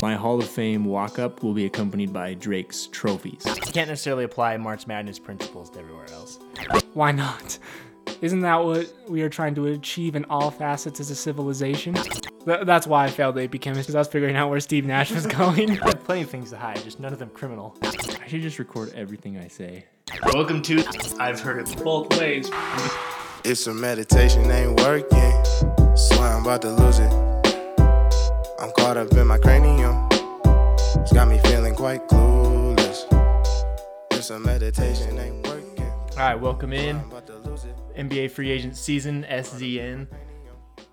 My Hall of Fame walk up will be accompanied by Drake's trophies. You can't necessarily apply March Madness principles to everywhere else. Why not? Isn't that what we are trying to achieve in all facets as a civilization? Th- that's why I failed AP Chemist, because I was figuring out where Steve Nash was going. I have plenty of things to hide, just none of them criminal. I should just record everything I say. Welcome to I've heard it. Both ways. It's a meditation, ain't working. Swear I'm about to lose it. I'm caught up in my cranium. It's got me feeling quite clueless. It's a meditation, ain't working. All right, welcome in. I'm about to lose it. NBA free agent season, SZN.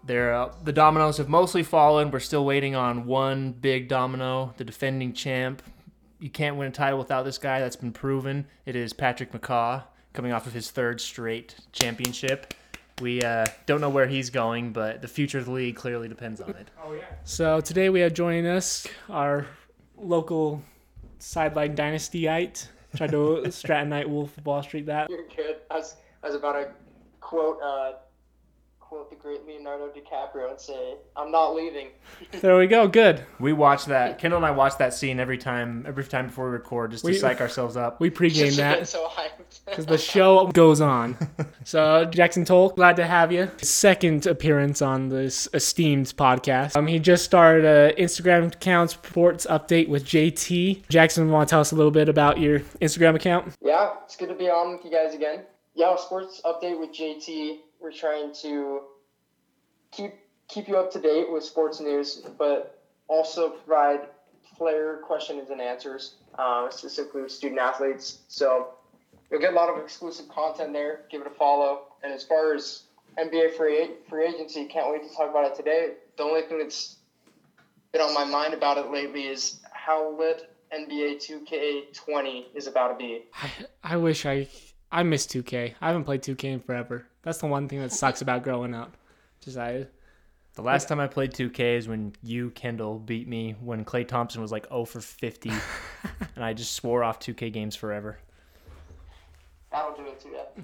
There, uh, the dominoes have mostly fallen. We're still waiting on one big domino, the defending champ. You can't win a title without this guy. That's been proven. It is Patrick McCaw coming off of his third straight championship. We uh, don't know where he's going, but the future of the league clearly depends on it. Oh yeah. So today we have joining us our local sideline dynastyite. Tried to Strattonite Wolf of Wall Street that. You're good. I was, I was about to quote uh, quote the great Leonardo DiCaprio and say, "I'm not leaving." There we go. Good. We watch that. Kendall and I watch that scene every time, every time before we record, just to We- psych ourselves up. We pregame Just that. get so hyped. because the show goes on. So Jackson Toll, glad to have you. Second appearance on this esteemed podcast. Um, he just started a Instagram account sports update with JT. Jackson, want to tell us a little bit about your Instagram account? yeah, it's good to be on with you guys again. Yeah, sports update with JT. We're trying to keep keep you up to date with sports news, but also provide player questions and answers, uh, specifically with student athletes. So you'll get a lot of exclusive content there. Give it a follow. And as far as NBA free free agency, can't wait to talk about it today. The only thing that's been on my mind about it lately is how lit NBA 2K20 is about to be. I, I wish I I miss 2K. I haven't played 2K in forever. That's the one thing that sucks about growing up. Just I The last time I played 2K is when you, Kendall, beat me when Klay Thompson was like 0 for 50, and I just swore off 2K games forever. That'll do it to you.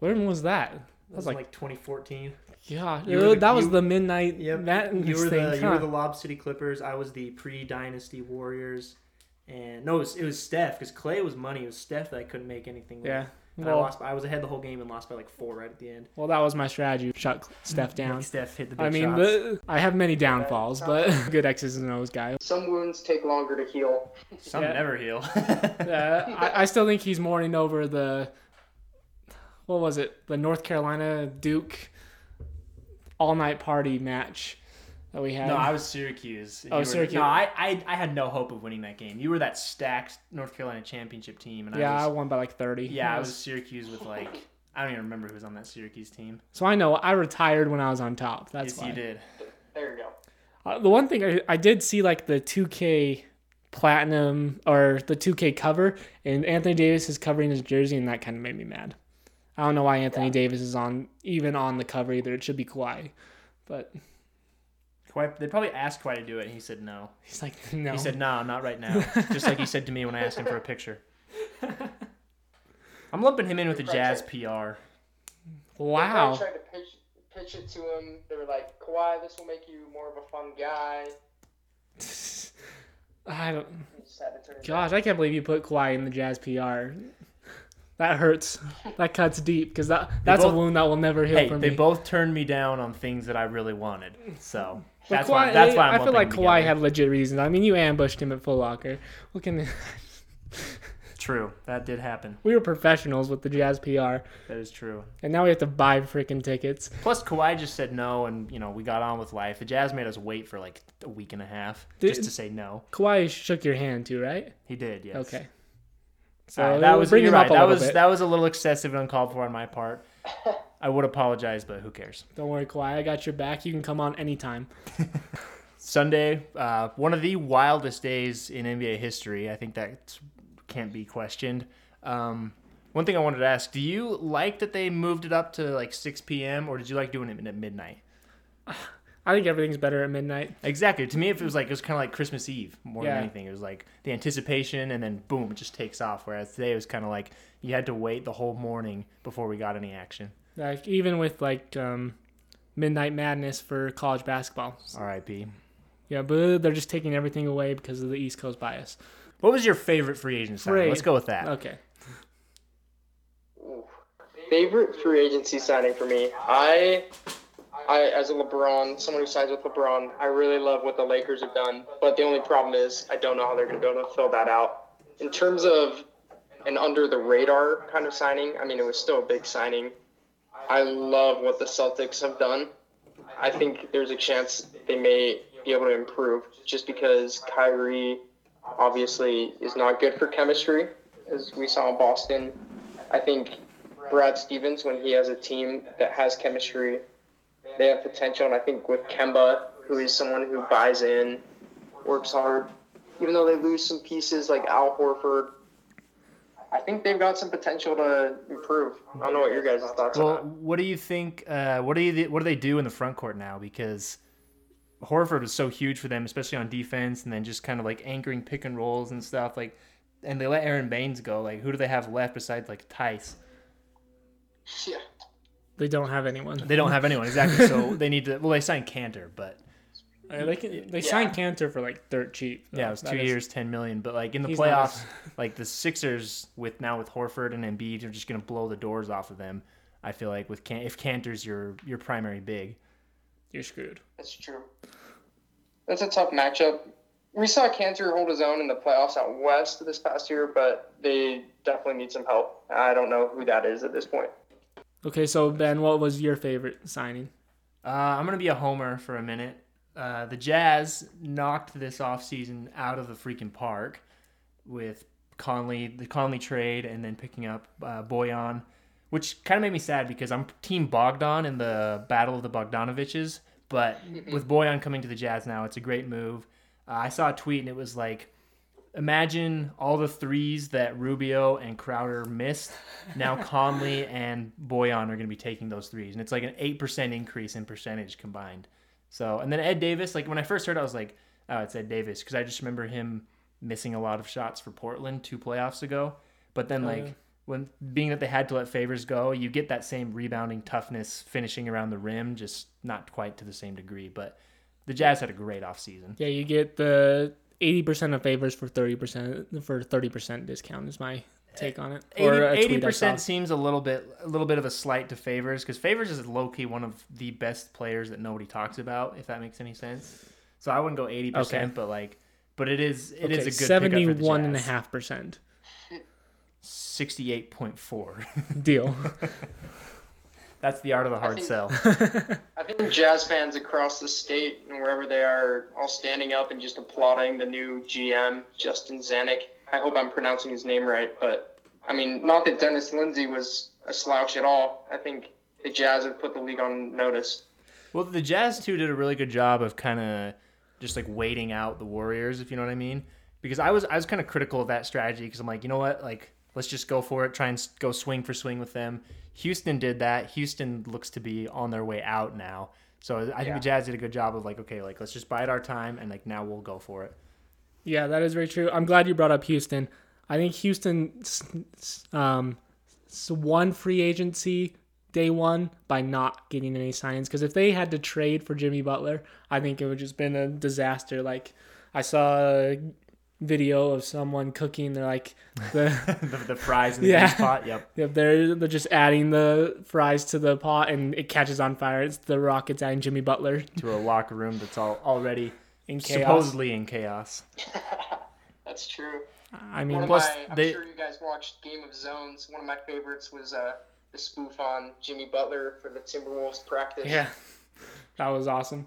when was that? That was like- like, 2014. Yeah, You the- that was you- the midnight Yep. madness you were thing. the you huh? were the Lob City Clippers. I was the pre-dynasty Warriors. And no, it was, it was Steph because Klay was money. It was Steph that I couldn't make anything. With. Yeah. And I Well, lost. I was ahead the whole game and lost by like four right at the end. well, that was my strategy. Shut Steph down. Make Steph hit the big I mean, shots. the, I have many downfalls, but good X's and O's guy. Some wounds take longer to heal. Some yeah. never heal. Uh, I, I still think he's mourning over the what was it? The North Carolina Duke all night party match that we had. No, I was Syracuse. Oh, You were- Syracuse. No, I, I I had no hope of winning that game. You were that stacked North Carolina championship team, and yeah, I I won by like thirty. yeah, I was Syracuse with like I don't even remember who was on that Syracuse team. So I know I retired when I was on top. That's yes, why. you did. There you go. Uh, the one thing I, I did see like the 2K platinum or the 2K cover, and Anthony Davis is covering his jersey, and that kind of made me mad. I don't know why Anthony Davis is on even on the cover either. It should be Kawhi, but Kawhi, they probably asked Kawhi to do it, and he said no. he's like no. He said no, not right now. Just like he said to me when I asked him for a picture. I'm lumping him in with the Jazz PR. Wow. probably tried to pitch, pitch it to him. They were like, Kawhi, this will make you more of a fun guy. I don't. He just had to turn it Gosh, I can't believe you put Kawhi in the Jazz PR. That hurts. That cuts deep because that that's both- a wound that will never heal Hey, for they both turned me down on things that I really wanted. So But that's Kawhi, why. That's why I'm I feel like them Kawhi had legit reasons. I mean, you ambushed him at Foot Locker. What can True, that did happen. we were professionals with the Jazz PR, That is true. and now we have to buy freaking tickets. Plus, Kawhi just said no, and you know we got on with life. The Jazz made us wait for like a week and a half Did- just to say no. Kawhi shook your hand too, right? He did, yes. Okay. So So that was bring you're him right. up a That little was bit. that was a little excessive and uncalled for on my part. I would apologize, but who cares? Don't worry, Kawhi. I got your back. You can come on anytime. Sunday, uh, one of the wildest days in NBA history. I think that can't be questioned. Um, one thing I wanted to ask: Do you like that they moved it up to like 6 p.m. or did you like doing it at midnight? I think everything's better at midnight. Exactly. To me, if it was like it was kind of like Christmas Eve more Yeah. than anything. It was like the anticipation, and then boom, it just takes off. Whereas today, it was kind of like you had to wait the whole morning before we got any action. Like even with like um, Midnight Madness for college basketball. R.I.P. Yeah, but they're just taking everything away because of the East Coast bias. What was your favorite free agent signing? Free. Let's go with that. Okay. Favorite free agency signing for me? I, I as a LeBron, someone who signs with LeBron, I really love what the Lakers have done. But the only problem is I don't know how they're going to be able to fill that out. In terms of an under the radar kind of signing, I mean it was still a big signing. I love what the Celtics have done. I think there's a chance they may be able to improve just because Kyrie obviously is not good for chemistry, as we saw in Boston. I think Brad Stevens, when he has a team that has chemistry, they have potential. And I think with Kemba, who is someone who buys in, works hard, even though they lose some pieces like Al Horford, I think they've got some potential to improve. I don't know what your guys' thoughts Well, on that. what do you think? Uh, what do you what do they do in the front court now? Because Horford was so huge for them, especially on defense, and then just kind of like anchoring pick and rolls and stuff. Like, and they let Aron Baynes go. Like, who do they have left besides like Theis? Yeah. They don't have anyone. They don't have anyone exactly. So they need to. Well, they signed Kanter, but They can, they signed Kanter for like dirt cheap. yeah, it was That two is- years, ten million. But like in the He's not a- playoffs, like the Sixers with now with Horford and Embiid, are just gonna blow the doors off of them. I feel like with Can- if Kanter's your your primary big. You're screwed. That's true. That's a tough matchup. We saw Kanter hold his own in the playoffs out west this past year, but they definitely need some help. I don't know who that is at this point. Okay, so Ben, what was your favorite signing? Uh, I'm gonna be a homer for a minute. Uh, the Jazz knocked this offseason out of the freaking park with Conley, the Conley trade, and then picking up uh, Bojan, which kind of made me sad because I'm Team Bogdan in the Battle of the Bogdanoviches. But with Bojan coming to the Jazz now, it's a great move. Uh, I saw a tweet and it was like, imagine all the threes that Rubio and Crowder missed. Now Conley and Bojan are going to be taking those threes, and it's like an eight percent increase in percentage combined. So, and then Ed Davis, like when I first heard, it, I was like, oh, it's Ed Davis because I just remember him missing a lot of shots for Portland two playoffs ago. But then, oh, like yeah. when being that they had to let favors go, you get that same rebounding toughness, finishing around the rim, just not quite to the same degree. But the Jazz had a great offseason. Yeah, you get the eighty percent of favors for thirty percent for thirty percent discount. Is my take on it. Or a tweet I Eighty saw. percent seems a little bit a little bit of a slight to favors because favors is low key one of the best players that nobody talks about. If that makes any sense. So I wouldn't go eighty percent, Okay. but like, but it is it is Okay, a good seventy-one and a half percent Sixty-eight point four. deal. That's the art of the hard think- sell. I think Jazz fans across the state and wherever they are all standing up and just applauding the new GM, Justin Zanik. I hope I'm pronouncing his name right, but I mean, not that Dennis Lindsay was a slouch at all. I think the Jazz have put the league on notice. Well, the Jazz too did a really good job of kind of just like waiting out the Warriors, if you know what I mean. Because I was I was kind of critical of that strategy because I'm like, you know what, like let's just go for it, try and go swing for swing with them. Houston did that. Houston looks to be on their way out now. So I think Yeah. the Jazz did a good job of like, okay, like let's just bide our time and like now we'll go for it. Yeah, that is very true. I'm glad you brought up Houston. I think Houston s- s- um, won free agency day one by not getting any signings. Because if they had to trade for Jimmy Butler, I think it would just been a disaster. Like I saw a video of someone cooking. They're like the the, the fries in the Yeah. pot. Yep. Yep, they're they're just adding the fries to the pot and it catches on fire. It's the Rockets adding Jimmy Butler To a locker room that's all already in chaos. supposedly in chaos. That's true. I mean, Plus, my, I'm they- sure you guys watched Game of Zones. One of my favorites was uh, the spoof on Jimmy Butler for the Timberwolves practice. yeah, that was awesome.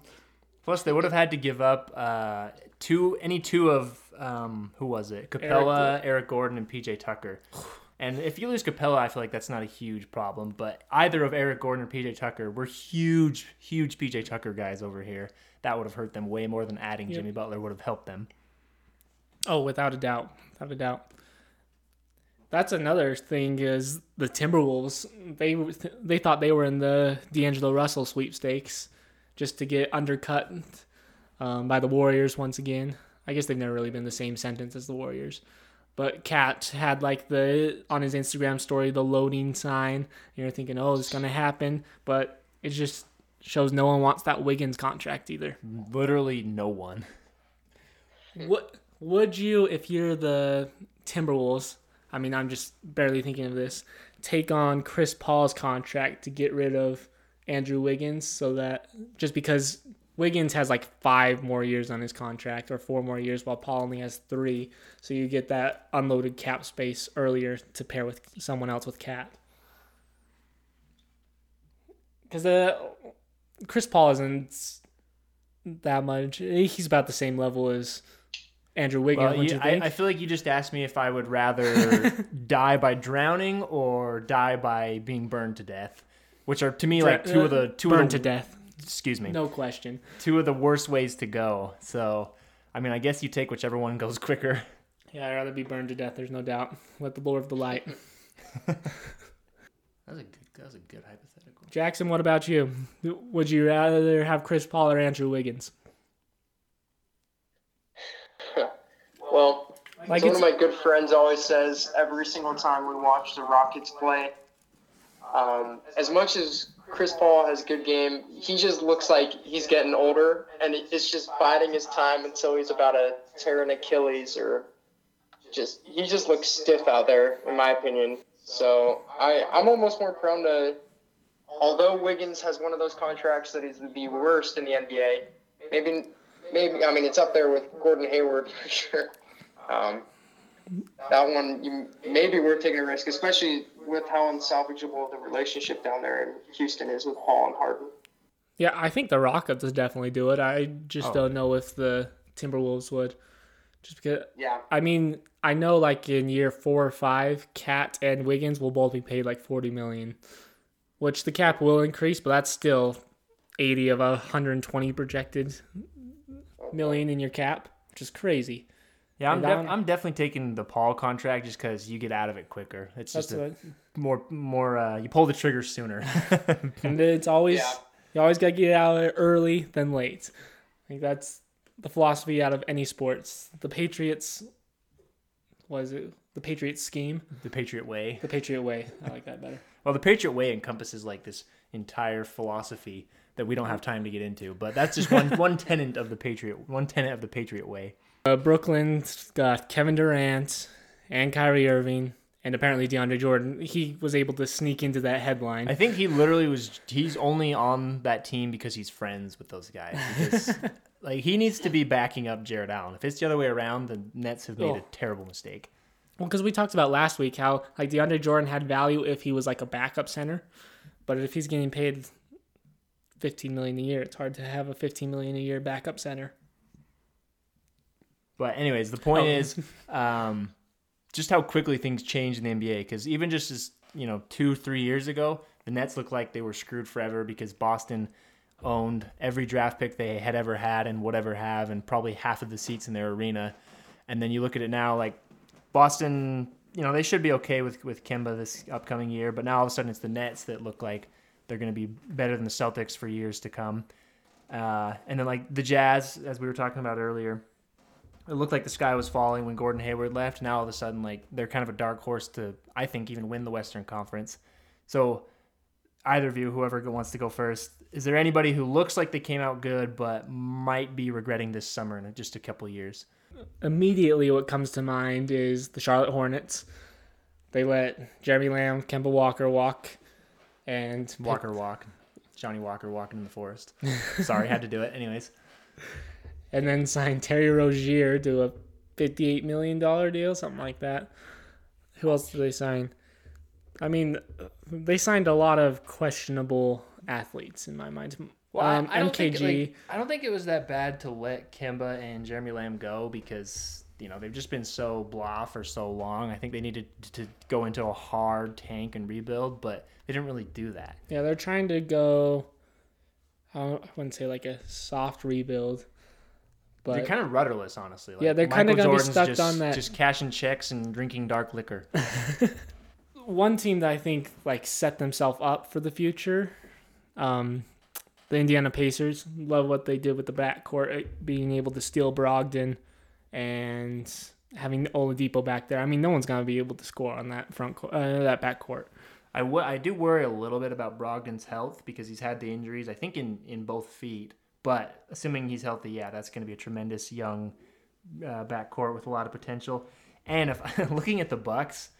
Plus, they would have had to give up uh, two, any two of um, who was it? Capela, Eric, Gordon, and PJ Tucker. And if you lose Capela, I feel like that's not a huge problem. But either of Eric Gordon or PJ Tucker, we're huge, huge PJ Tucker guys over here. That would have hurt them way more than adding Jimmy Butler would have helped them. Oh, without a doubt, without a doubt. That's another thing is the Timberwolves. They they thought they were in the D'Angelo Russell sweepstakes, just to get undercut um, by the Warriors once again. I guess they've never really been the same sentence as the Warriors. But KAT had like the on his Instagram story the loading sign. And you're thinking, oh, it's gonna happen, but it just shows no one wants that Wiggins contract either. Literally no one. What would you, if you're the Timberwolves? I mean, I'm just barely thinking of this. Take on Chris Paul's contract to get rid of Andrew Wiggins, so that just because Wiggins has like five more years on his contract or four more years, while Paul only has three, so you get that unloaded cap space earlier to pair with someone else with cap. Because the uh, Chris Paul isn't that much. He's about the same level as Andrew Wiggins. Well, you- you think? I, I feel like you just asked me if I would rather die by drowning or die by being burned to death, which are to me like uh, two of the two burned of the, to death. Excuse me, No question. two of the worst ways to go. So, I mean, I guess you take whichever one goes quicker. Yeah, I'd rather be burned to death. There's no doubt. Let the Lord of the Light. That was a good, that was a good hypothetical. Jackson, what about you? Would you rather have Chris Paul or Andrew Wiggins? Well, Like one of my good friends always says every single time we watch the Rockets play, um, as much as Chris Paul has a good game, he just looks like he's getting older, and it's just biding his time until he's about to tear an Achilles or just he just looks stiff out there, in my opinion. So I I'm almost more prone to, although Wiggins has one of those contracts that is the worst in the NBA, maybe maybe I mean it's up there with Gordon Hayward for sure. Um, that one you may be worth taking a risk, especially with how unsalvageable the relationship down there in Houston is with Paul and Harden. yeah, I think the Rockets would definitely do it. I just Oh. don't know if the Timberwolves would. Just because, Yeah, I mean, I know like in year four or five, KAT and Wiggins will both be paid like forty million, which the cap will increase, but that's still eighty of a hundred and twenty projected million in your cap, which is crazy. Yeah, I'm, def- I'm definitely taking the Paul contract just because you get out of it quicker. It's just a, what, more more uh, you pull the trigger sooner. and it's always Yeah. you always got to get out of it early than late. I think that's the philosophy out of any sports. The Patriots was it the Patriots scheme, the Patriot way. the Patriot way. I like that better. Well, the Patriot way encompasses like this entire philosophy that we don't have time to get into, but that's just one one tenet of the Patriot one tenet of the Patriot way. Uh, Brooklyn's got Kevin Durant and Kyrie Irving, and apparently DeAndre Jordan. He was able to sneak into that headline. I think he literally was he's only on that team because he's friends with those guys. Because like he needs to be backing up Jarrett Allen. If it's the other way around, the Nets have made a Oh. terrible mistake. Well, because we talked about last week how like DeAndre Jordan had value if he was like a backup center, but if he's getting paid fifteen million a year, it's hard to have a fifteen million a year backup center. But anyways, the point Oh. is um, just how quickly things change in the NBA. Because even just as you know, two three years ago, the Nets looked like they were screwed forever because Boston owned every draft pick they had ever had and would ever have, and probably half of the seats in their arena. And then you look at it now, like Boston, you know, they should be okay with with Kemba this upcoming year, but now all of a sudden it's the Nets that look like they're going to be better than the Celtics for years to come. Uh, and then like the Jazz, as we were talking about earlier, it looked like the sky was falling when Gordon Hayward left. Now all of a sudden, like they're kind of a dark horse to, I think, even win the Western Conference. So, either of you, whoever wants to go first, is there anybody who looks like they came out good but might be regretting this summer in just a couple of years? Immediately, what comes to mind is the Charlotte Hornets. They let Jeremy Lamb, Kemba Walker walk, and Walker walk, Johnny Walker walking in the forest. Sorry, had to do it. Anyways, and then signed Terry Rozier to a fifty-eight million dollar deal, something like that. Who else did they sign? I mean, they signed a lot of questionable athletes in my mind. Well, um, MKG. I don't think it was that bad to let Kemba and Jeremy Lamb go because you know they've just been so blah for so long. I think they needed to go into a hard tank and rebuild, but they didn't really do that. Yeah, they're trying to go. I wouldn't say like a soft rebuild, but they're kind of rudderless, honestly. Like, Yeah, they're kinda gonna be stuck just, on that- just cashing checks and drinking dark liquor. one team that I think like set themselves up for the future. Um, the Indiana Pacers love what they did with the backcourt, uh, being able to steal Brogdon and having Oladipo back there. I mean, no one's gonna be able to score on that front court, uh, that backcourt. I I do worry a little bit about Brogdon's health because he's had the injuries, I think, in, in both feet. But assuming he's healthy, yeah, that's going to be a tremendous young uh, backcourt with a lot of potential. And if looking at the Bucks,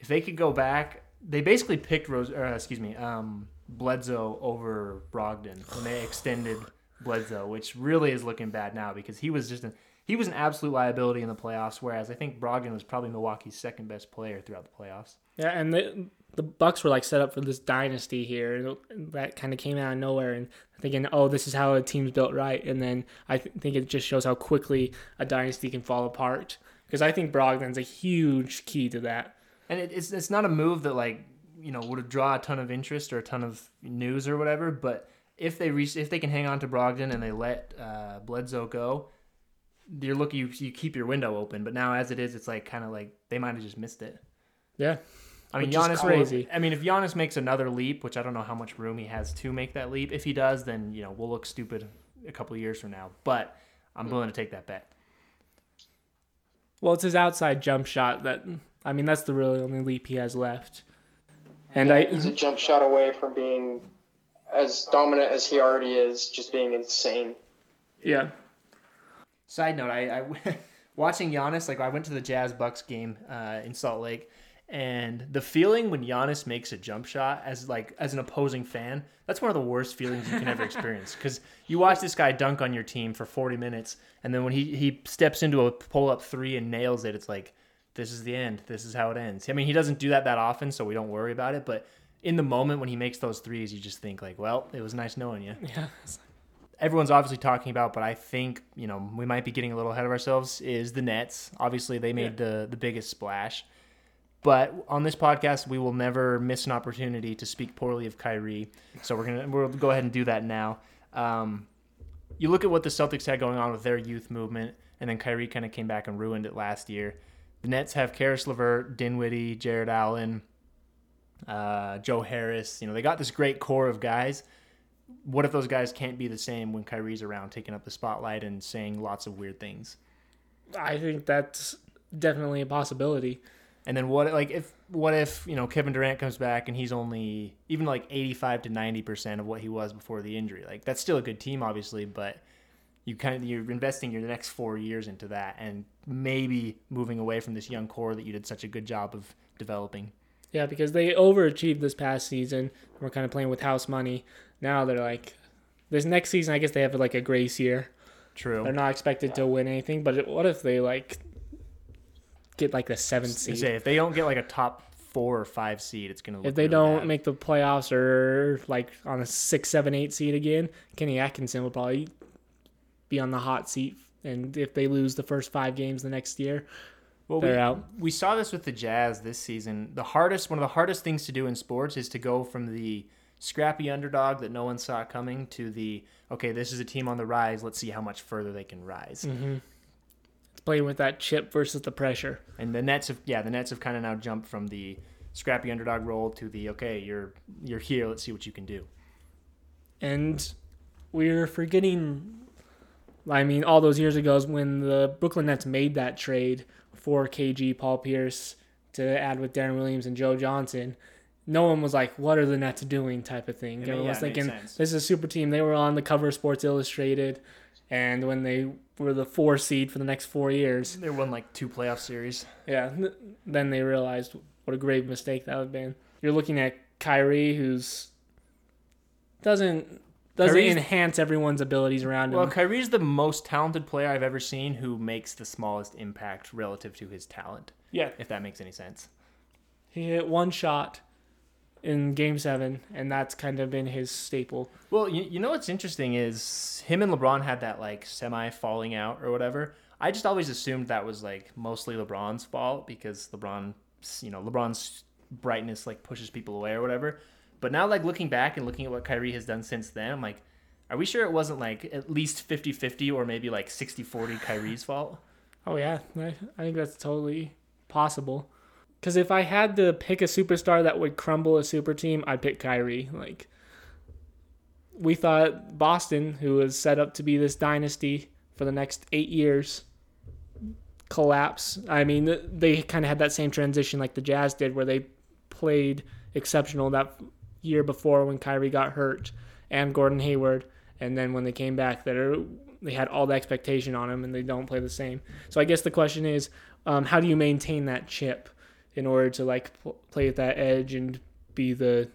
if they could go back, they basically picked Rose. Uh, excuse me, um, Bledsoe over Brogdon when they extended Bledsoe, which really is looking bad now because he was just an he was an absolute liability in the playoffs. Whereas I think Brogdon was probably Milwaukee's second best player throughout the playoffs. Yeah, and the the Bucks were like set up for this dynasty here that kind of came out of nowhere, and thinking, oh, this is how a team's built right. And then I th- think it just shows how quickly a dynasty can fall apart. Because I think Brogdon's a huge key to that. And it, it's it's not a move that like you know would draw a ton of interest or a ton of news or whatever, but if they re- if they can hang on to Brogdon and they let uh, Bledsoe go, you're looking you, you keep your window open. But now as it is, it's like kind of like they might have just missed it. Yeah. I mean, Which Giannis. crazy. I mean, if Giannis makes another leap, which I don't know how much room he has to make that leap, if he does, then you know we'll look stupid a couple of years from now. But I'm willing to take that bet. Well, it's his outside jump shot that I mean that's the really only leap he has left. And I He's a jump shot away from being as dominant as he already is, just being insane. yeah. Side note: I, I watching Giannis. Like I went to the Jazz Bucks game uh, in Salt Lake, and the feeling when Giannis makes a jump shot as like as an opposing fan, that's one of the worst feelings you can ever experience. Because you watch this guy dunk on your team for 40 minutes, and then when he he steps into a pull up three and nails it, it's like this is the end. This is how it ends. I mean, he doesn't do that that often, so we don't worry about it. But in the moment when he makes those threes, you just think like, well, it was nice knowing you Yeah. everyone's obviously talking about, but I think you know we might be getting a little ahead of ourselves. Is the Nets? Obviously, they made the the biggest splash, but on this podcast, we will never miss an opportunity to speak poorly of Kyrie. So we're gonna we'll go ahead and do that now. Um, you look at what the Celtics had going on with their youth movement, and then Kyrie kind of came back and ruined it last year. The Nets have Caris LeVert, Dinwiddie, Jarrett Allen, uh, Joe Harris. You know they got this great core of guys what if those guys can't be the same when Kyrie's around taking up the spotlight and saying lots of weird things? I think that's definitely a possibility. And then what like if what if, you know, Kevin Durant comes back and he's only even like 85 to 90% of what he was before the injury. Like that's still a good team obviously, but you kind of you're investing your next 4 years into that and maybe moving away from this young core that you did such a good job of developing. Yeah, because they overachieved this past season. We're kind of playing with house money. Now they're like, this next season, I guess they have like a grace year. True. They're not expected to win anything, but what if they like get like the seventh seed? say if they don't get like a top 4 or 5 seed, it's going to look If they really don't bad. make the playoffs or like on a six, seven, eight seed again, Kenny Atkinson will probably be on the hot seat. And if they lose the first five games the next year, Well, they're we, out. we saw this with the Jazz this season. The hardest, one of the hardest things to do in sports is to go from the scrappy underdog that no one saw coming to the okay, this is a team on the rise. Let's see how much further they can rise. it's playing with that chip versus the pressure. And the Nets have, yeah, the Nets have kind of now jumped from the scrappy underdog role to the okay, you're you're here. Let's see what you can do. And we're forgetting, I mean, all those years ago is when the Brooklyn Nets made that trade for KG, Paul Pierce, to add with Deron Williams and Joe Johnson. No one was like, what are the Nets doing type of thing. Everyone was yeah, made thinking, this is a super team. They were on the cover of Sports Illustrated. And when they were the four seed for the next four years, They won like two playoff series. yeah, then they realized what a grave mistake that would have been. You're looking at Kyrie, who's doesn't doesn't Kyrie's- enhance everyone's abilities around him. Well, Kyrie's the most talented player I've ever seen who makes the smallest impact relative to his talent. yeah, If that makes any sense. he hit one shot in Game Seven, and that's kind of been his staple. Well, you, you know what's interesting is him and LeBron had that like semi falling out or whatever. I just always assumed that was like mostly LeBron's fault because LeBron, you know, LeBron's brightness like pushes people away or whatever. But now like looking back and looking at what Kyrie has done since then, I'm like, are we sure it wasn't like at least 50-50 or maybe like 60-40 Kyrie's fault? Oh yeah, I, I think that's totally possible. Because if I had to pick a superstar that would crumble a super team, I'd pick Kyrie. Like we thought Boston, who was set up to be this dynasty for the next eight years, collapse. I mean, they kind of had that same transition like the Jazz did, where they played exceptional that year before when Kyrie got hurt and Gordon Hayward, and then when they came back, they're they had all the expectation on him and they don't play the same. So I guess the question is, um, how do you maintain that chip in order to like pl- play at that edge and be the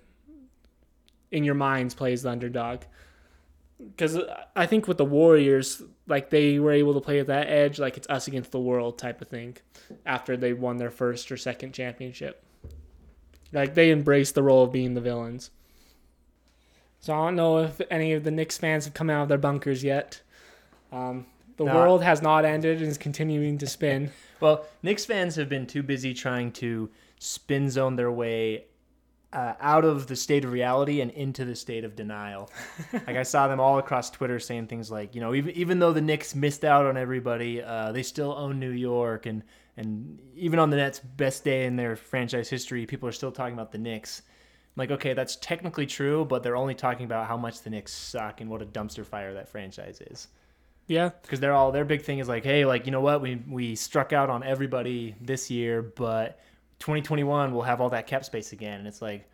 in your minds play as the underdog? Because I think with the Warriors, like they were able to play at that edge, like it's us against the world type of thing, after they won their first or second championship. Like they embraced the role of being the villains. So I don't know if any of the Knicks fans have come out of their bunkers yet. Um, the world has not ended and is continuing to spin. Well, Knicks fans have been too busy trying to spin zone their way uh, out of the state of reality and into the state of denial. like I saw them all across Twitter saying things like, you know, even even though the Knicks missed out on everybody, uh, they still own New York, and and even on the Nets' best day in their franchise history, people are still talking about the Knicks. I'm like, okay, that's technically true, but they're only talking about how much the Knicks suck and what a dumpster fire that franchise is Yeah, because they're all their big thing is like, hey, like you know what, we we struck out on everybody this year, but 2021 we'll have all that cap space again, and it's like,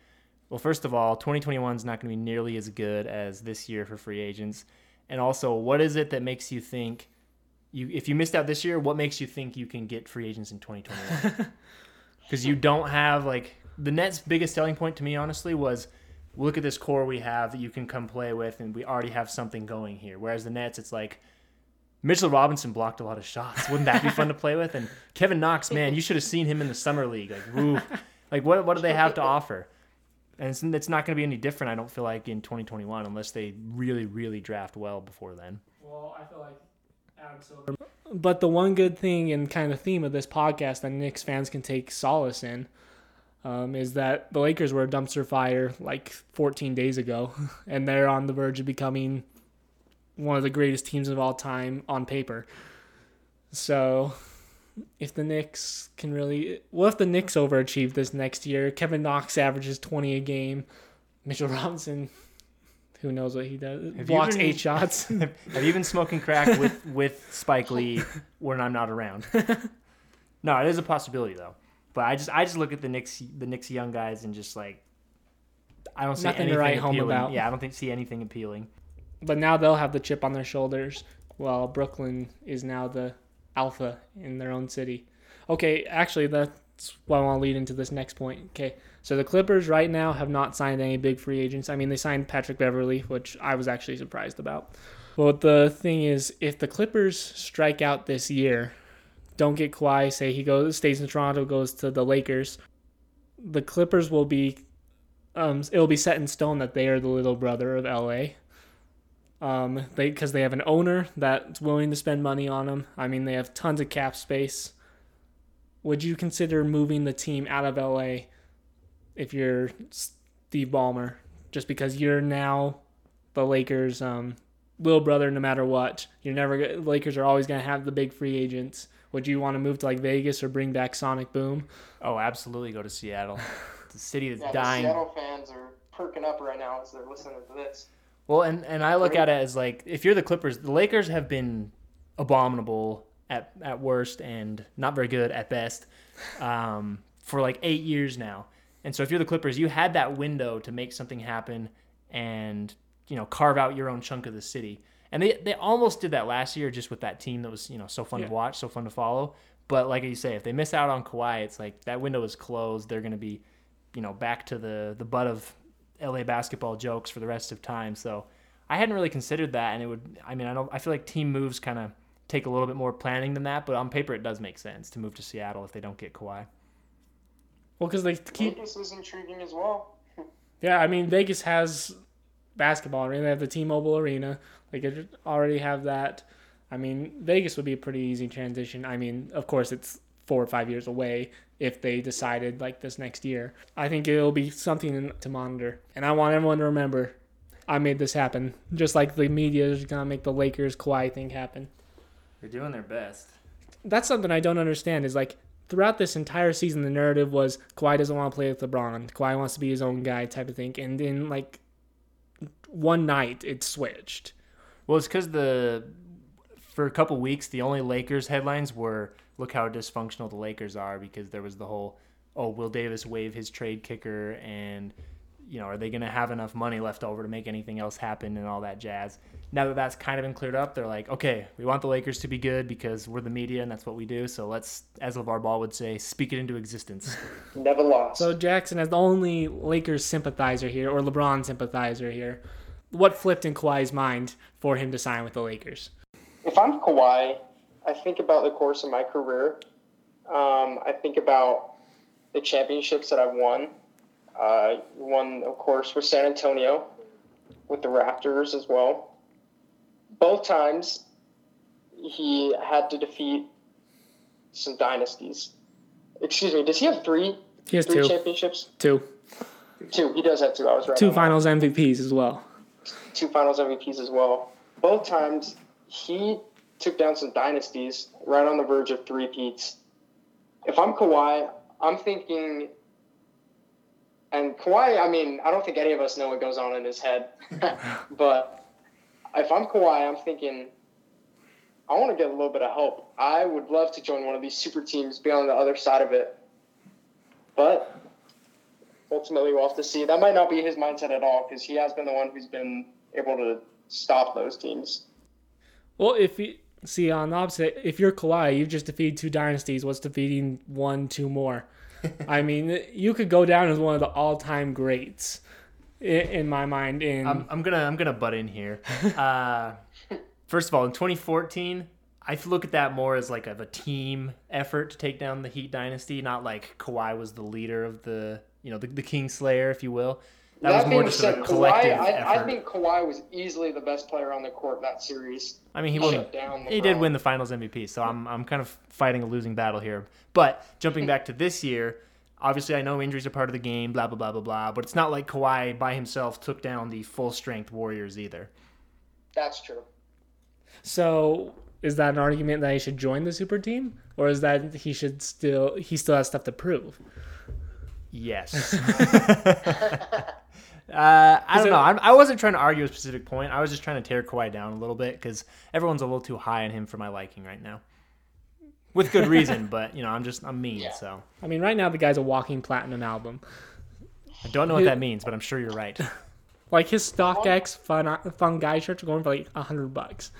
well, first of all, 2021 is not going to be nearly as good as this year for free agents, and also, what is it that makes you think you if you missed out this year, what makes you think you can get free agents in 2021? Because you don't have like the Nets' biggest selling point to me, honestly, was look at this core we have that you can come play with, and we already have something going here. Whereas the Nets, it's like Mitchell Robinson blocked a lot of shots. Wouldn't that be fun to play with? And Kevin Knox, man, you should have seen him in the summer league. Like, woo, like what what do they have to offer? And it's, it's not going to be any different, I don't feel like, in 2021 unless they really, really draft well before then. Well, I feel like Adam Silver. But the one good thing and kind of theme of this podcast that Knicks fans can take solace in um, is that the Lakers were a dumpster fire like 14 days ago, and they're on the verge of becoming one of the greatest teams of all time on paper. So, if the Knicks can really, what if the Knicks overachieve this next year? Kevin Knox averages 20 a game. Mitchell Robinson, who knows what he does, you blocks been- eight shots. Have you been smoking crack with with Spike Lee when I'm not around? No, it is a possibility though. But I just I just look at the Knicks the Knicks young guys and just like I don't see Nothing to anything write home about. Yeah, I don't think see anything appealing. But now they'll have the chip on their shoulders while Brooklyn is now the alpha in their own city. Okay, actually, that's what I want to lead into this next point. Okay, so the Clippers right now have not signed any big free agents. I mean, they signed Patrick Beverley, which I was actually surprised about. But the thing is, if the Clippers strike out this year, don't get Kawhi, say he goes stays in Toronto, goes to the Lakers, the Clippers will be, um, it'll be set in stone that they are the little brother of LA um, they because they have an owner that's willing to spend money on them. I mean, they have tons of cap space. Would you consider moving the team out of LA if you're Steve Ballmer, just because you're now the Lakers' um, little brother? No matter what, you're never go- Lakers are always gonna have the big free agents. Would you want to move to like Vegas or bring back Sonic Boom? Oh, absolutely go to Seattle. the city that's Yeah, the dying. Seattle fans are perking up right now as they're listening to this. Well, and, and I look at it as like if you're the Clippers, the Lakers have been abominable at, at worst and not very good at best um, for like eight years now. And so if you're the Clippers, you had that window to make something happen and you know carve out your own chunk of the city. And they they almost did that last year just with that team that was you know so fun Yeah. to watch, so fun to follow. But like you say, if they miss out on Kawhi, it's like that window is closed. They're going to be you know back to the the butt of LA basketball jokes for the rest of time. So I hadn't really considered that, and it would. I mean, I don't. I feel like team moves kind of take a little bit more planning than that, but on paper it does make sense to move to Seattle if they don't get Kawhi. Well, because they keep Vegas is intriguing as well. Yeah, I mean Vegas has basketball arena. They have the T-Mobile Arena. They could already have that. I mean, Vegas would be a pretty easy transition. I mean, of course, it's four or five years away if they decided like this next year. I think it'll be something to monitor. And I want everyone to remember, I made this happen. Just like the media is gonna make the Lakers Kawhi thing happen. They're doing their best. That's something I don't understand. Is like throughout this entire season, the narrative was Kawhi doesn't want to play with LeBron. Kawhi wants to be his own guy, type of thing. And then like one night, it switched. Well, it's because the for a couple weeks the only Lakers headlines were look how dysfunctional the Lakers are because there was the whole oh will Davis waive his trade kicker and you know are they going to have enough money left over to make anything else happen and all that jazz now that that's kind of been cleared up, they're like, okay, we want the Lakers to be good because we're the media and that's what we do. So let's, as LeVar Ball would say, speak it into existence. Never lost. So Jackson, as the only Lakers sympathizer here, or LeBron sympathizer here, what flipped in Kawhi's mind for him to sign with the Lakers? if I'm Kawhi, I think about the course of my career. Um, I think about the championships that I've won. Uh, won, of course, with San Antonio, with the Raptors as well. Both times, he had to defeat some dynasties. Excuse me, does he have three? He has three two. championships? Two. Two. He does have two. I was right. Two on that. finals MVPs as well. two finals MVPs as well. Both times he took down some dynasties right on the verge of three peats. If I'm Kawhi, I'm thinking and Kawhi, I mean, I don't think any of us know what goes on in his head. but if I'm Kawhi, I'm thinking I want to get a little bit of help. I would love to join one of these super teams, be on the other side of it. But ultimately, we'll have to see. That might not be his mindset at all because he has been the one who's been able to stop those teams. Well, if you see on the opposite, if you're Kawhi, you've just defeated two dynasties. What's defeating one, two more? I mean, you could go down as one of the all-time greats in, in my mind. In I'm, I'm gonna I'm gonna butt in here. Uh, first of all, in 2014, I look at that more as like of a team effort to take down the Heat dynasty, not like Kawhi was the leader of the you know the, the King Slayer, if you will. That, was more being just said, a Kawhi, collective I, I effort. think Kawhi was easily the best player on the court in that series. I mean, he won. He did win the Finals MVP, so I'm I'm kind of fighting a losing battle here. But jumping back to this year, obviously I know injuries are part of the game, blah blah blah blah blah. But it's not like Kawhi by himself took down the full strength Warriors either. That's true. so, is that an argument that he should join the super team, or is that he should still he still has stuff to prove? Yes. Uh, I don't it- know. I'm, I wasn't trying to argue a specific point. I was just trying to tear Kawhi down a little bit because everyone's a little too high on him for my liking right now, with good reason. but you know, I'm just I'm mean, Yeah. so I mean, right now the guy's a walking platinum album. I don't know what that means, but I'm sure you're right. Like his StockX fun fun guy shirts are going for like a hundred bucks.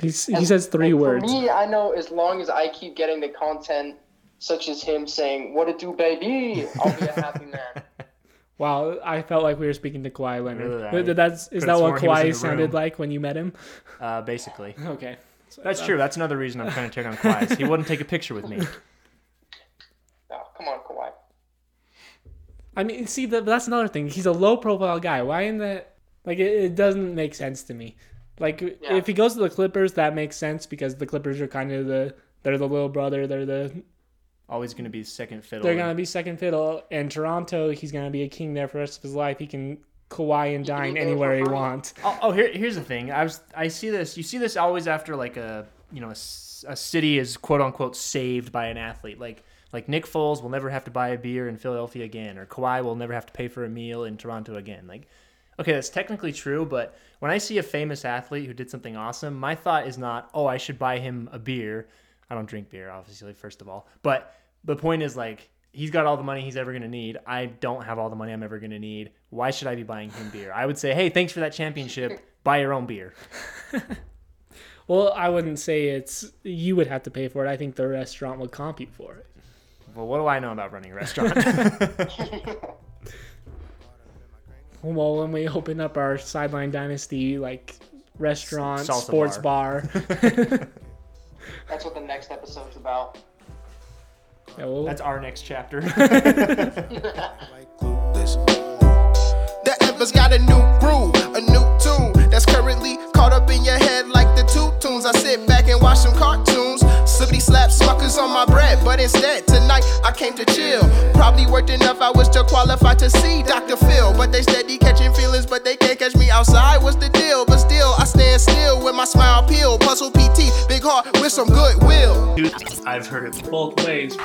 He's, he says three And words. For me, I know as long as I keep getting the content, such as him saying "What it do, baby," I'll be a happy man. Wow, I felt like we were speaking to Kawhi Leonard. Really, I That's is could've that what sworn he was in Kawhi sounded room. like when you met him? Uh, basically, Okay. that's true. That's another reason I'm trying to tear down Kawhi. He wouldn't take a picture with me. Oh, come on, Kawhi. I mean, see, that that's another thing. He's a low profile guy. Why in the Like, it, it doesn't make sense to me. Like, Yeah. if he goes to the Clippers, that makes sense because the Clippers are kind of the they're the little brother. They're the Always going to be second fiddle. they're gonna be second fiddle. And Toronto, he's gonna be a king there for the rest of his life. He can Kawhi and dine be anywhere he wants. Oh, oh here, here's the thing. I was I see this. You see this always after like a you know a, s- a city is quote unquote saved by an athlete. Like like Nick Foles will never have to buy a beer in Philadelphia again, or Kawhi will never have to pay for a meal in Toronto again. Like okay, that's technically true, but when I see a famous athlete who did something awesome, my thought is not oh I should buy him a beer. I don't drink beer, obviously, first of all. But the point is like he's got all the money he's ever going to need. I don't have all the money I'm ever going to need. Why should I be buying him beer? I would say, hey, thanks for that championship. Buy your own beer. Well, I wouldn't say it's you would have to pay for it. I think the restaurant would comp you for it. Well, what do I know about running a restaurant? Well, when we open up our sideline dynasty like restaurant, Salsa sports bar, That's what the next episode's about. Yeah, well, That's our next chapter. Ember's got a new groove, a new tune that's currently caught up in your head like the two tunes. I sit back and watch some cartoons. Slippity slap smuckers on my bread, but instead tonight I came to chill. Probably worked enough, I was to qualify to see Dr. Phil. But they steady catching feelings, but they can't catch me outside. What's the deal? But still, I stand still with my smile peeled. Puzzle PT, big heart with some goodwill. I've heard it. both ways.